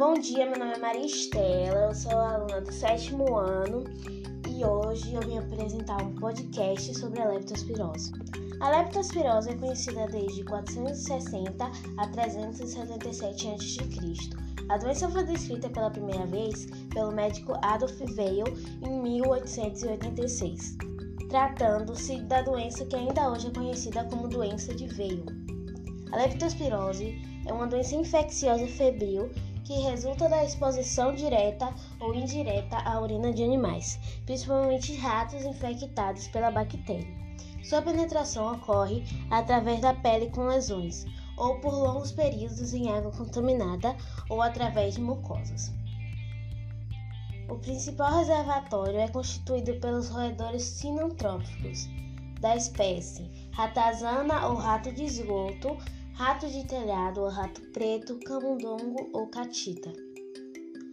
Bom dia, meu nome é Maria Estela, eu sou aluna do sétimo ano e hoje eu vim apresentar um podcast sobre a leptospirose. A leptospirose é conhecida desde 460 a 377 a.C. A doença foi descrita pela primeira vez pelo médico Adolf Weil em 1886, tratando-se da doença que ainda hoje é conhecida como doença de Weil. A leptospirose é uma doença infecciosa febril que resulta da exposição direta ou indireta à urina de animais, principalmente ratos infectados pela bactéria. Sua penetração ocorre através da pele com lesões, ou por longos períodos em água contaminada ou através de mucosas. O principal reservatório é constituído pelos roedores sinantrópicos da espécie ratazana ou rato de esgoto, rato de telhado ou rato preto, camundongo ou catita.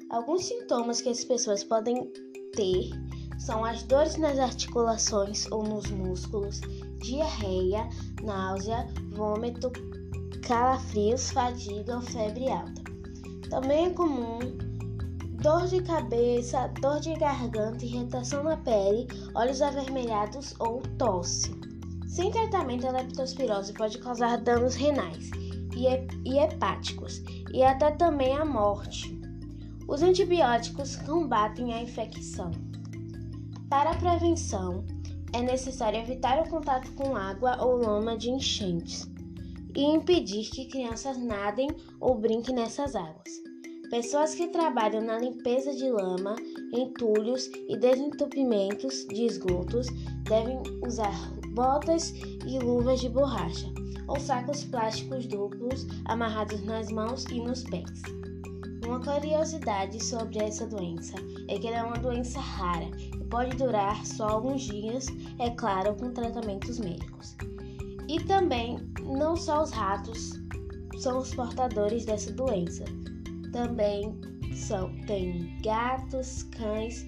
Alguns sintomas que as pessoas podem ter são as dores nas articulações ou nos músculos, diarreia, náusea, vômito, calafrios, fadiga ou febre alta. Também é comum dor de cabeça, dor de garganta, irritação na pele, olhos avermelhados ou tosse. Sem tratamento, a leptospirose pode causar danos renais e hepáticos e até também a morte. Os antibióticos combatem a infecção. Para a prevenção, é necessário evitar o contato com água ou lama de enchentes e impedir que crianças nadem ou brinquem nessas águas. Pessoas que trabalham na limpeza de lama, entulhos e desentupimentos de esgotos devem usar botas e luvas de borracha ou sacos plásticos duplos amarrados nas mãos e nos pés. Uma curiosidade sobre essa doença é que ela é uma doença rara e pode durar só alguns dias, é claro, com tratamentos médicos. E também, não só os ratos são os portadores dessa doença, também são tem gatos, cães,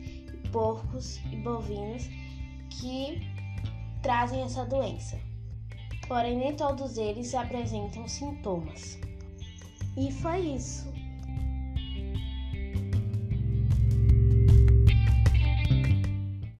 porcos e bovinos que trazem essa doença. Porém, nem todos eles apresentam sintomas. E foi isso.